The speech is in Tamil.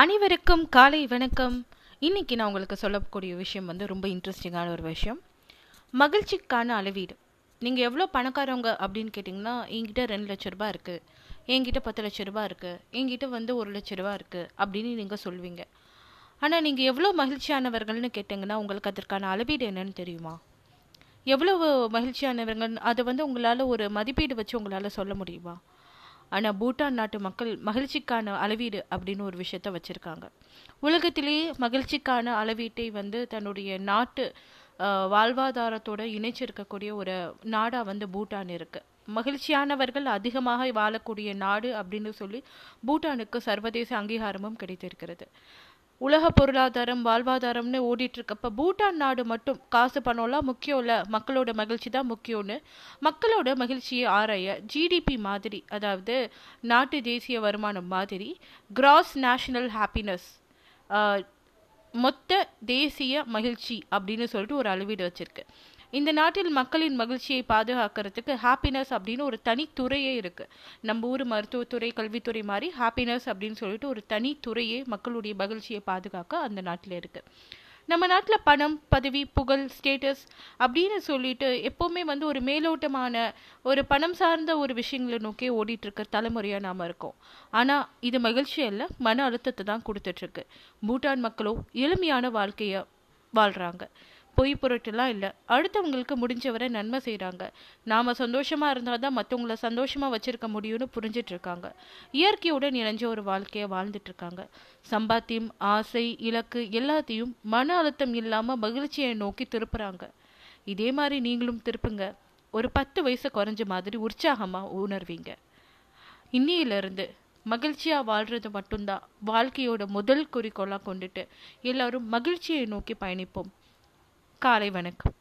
அனைவருக்கும் காலை வணக்கம். இன்னைக்கு நான் உங்களுக்கு சொல்லக்கூடிய விஷயம் வந்து ரொம்ப இன்ட்ரெஸ்டிங்கான ஒரு விஷயம். மகிழ்ச்சிக்கான அளவீடு. நீங்கள் எவ்வளோ பணக்காரவங்க அப்படின்னு கேட்டிங்கன்னா என்கிட்ட ரெண்டு லட்ச ரூபா இருக்குது என்கிட்ட பத்து லட்ச ரூபாய் இருக்குது என்கிட்ட வந்து ஒரு லட்ச ரூபாய் இருக்குது அப்படின்னு நீங்கள் சொல்வீங்க. ஆனால் நீங்கள் எவ்வளோ மகிழ்ச்சியானவர்கள்னு கேட்டிங்கன்னா உங்களுக்கு அதற்கான அளவீடு என்னன்னு தெரியுமா? எவ்வளோ மகிழ்ச்சியானவர்கள் அதை வந்து உங்களால் ஒரு மதிப்பீடு வச்சு உங்களால் சொல்ல முடியுமா? ஆனால் பூட்டான் நாட்டு மக்கள் மகிழ்ச்சிக்கான அளவீடு அப்படின்னு ஒரு விஷயத்த வச்சுருக்காங்க. உலகத்திலேயே மகிழ்ச்சிக்கான அளவீட்டை வந்து தன்னுடைய நாட்டு வாழ்வாதாரத்தோடு இணைச்சிருக்கக்கூடிய ஒரு நாடாக வந்து பூட்டான் இருக்குது மகிழ்ச்சியானவர்கள் அதிகமாக வாழக்கூடிய நாடு அப்படின்னு சொல்லி பூட்டானுக்கு சர்வதேச அங்கீகாரமும் கிடைத்திருக்கிறது. உலக பொருளாதாரம் வாழ்வாதாரம்னு ஓடிட்டு இருக்கப்ப பூட்டான் நாடு மட்டும் காசு பணம்லாம் முக்கியம் இல்லை மக்களோட மகிழ்ச்சி தான் முக்கியம்னு. மக்களோட மகிழ்ச்சியை ஆராய ஜிடிபி மாதிரி அதாவது நாட்டு தேசிய வருமானம் மாதிரி கிராஸ் நேஷனல் ஹாப்பினஸ் மொத்த தேசிய மகிழ்ச்சி அப்படின்னு சொல்லிட்டு ஒரு அளவீடு வச்சிருக்கு. இந்த நாட்டில் மக்களின் மகிழ்ச்சியை பாதுகாக்கிறதுக்கு ஹாப்பினஸ் அப்படின்னு ஒரு தனித்துறையே இருக்கு. நம்ம ஊர் மருத்துவத்துறை கல்வித்துறை மாதிரி ஹாப்பினஸ் அப்படின்னு சொல்லிட்டு ஒரு தனி துறையே மக்களுடைய மகிழ்ச்சியை பாதுகாக்க அந்த நாட்டில் இருக்கு. நம்ம நாட்டில் பணம் பதவி புகழ் ஸ்டேட்டஸ் அப்படின்னு சொல்லிட்டு எப்போவுமே வந்து ஒரு மேலோட்டமான ஒரு பணம் சார்ந்த ஒரு விஷயங்களை நோக்கி ஓடிட்டு தலைமுறையாக நாம் இருக்கோம். ஆனால் இது மகிழ்ச்சி அல்ல மன அழுத்தத்தை தான் கொடுத்துட்ருக்கு பூட்டான் மக்களோ எளிமையான வாழ்க்கையை வாழ்கிறாங்க பொய் பொருட்டெல்லாம் இல்லை. அடுத்தவங்களுக்கு முடிஞ்சவரை நன்மை செய்கிறாங்க நாம் சந்தோஷமாக இருந்தால் தான் மற்றவங்கள சந்தோஷமாக வச்சுருக்க முடியும்னு புரிஞ்சிட்டு இருக்காங்க இயற்கையுடன் இணைஞ்ச ஒரு வாழ்க்கையை வாழ்ந்துட்டு இருக்காங்க சம்பாத்தியம் ஆசை இலக்கு எல்லாத்தையும் மன அழுத்தம் இல்லாமல் மகிழ்ச்சியை நோக்கி திருப்புறாங்க. இதே மாதிரி நீங்களும் திருப்புங்க. ஒரு பத்து வயசு குறைஞ்ச மாதிரி உற்சாகமாக உணர்வீங்க. இன்னியிலிருந்து மகிழ்ச்சியாக வாழ்கிறது மட்டும்தான் வாழ்க்கையோட முதல் குறிக்கோளாக கொண்டுட்டு எல்லாரும் மகிழ்ச்சியை நோக்கி பயணிப்போம். காலை வணக்கம்.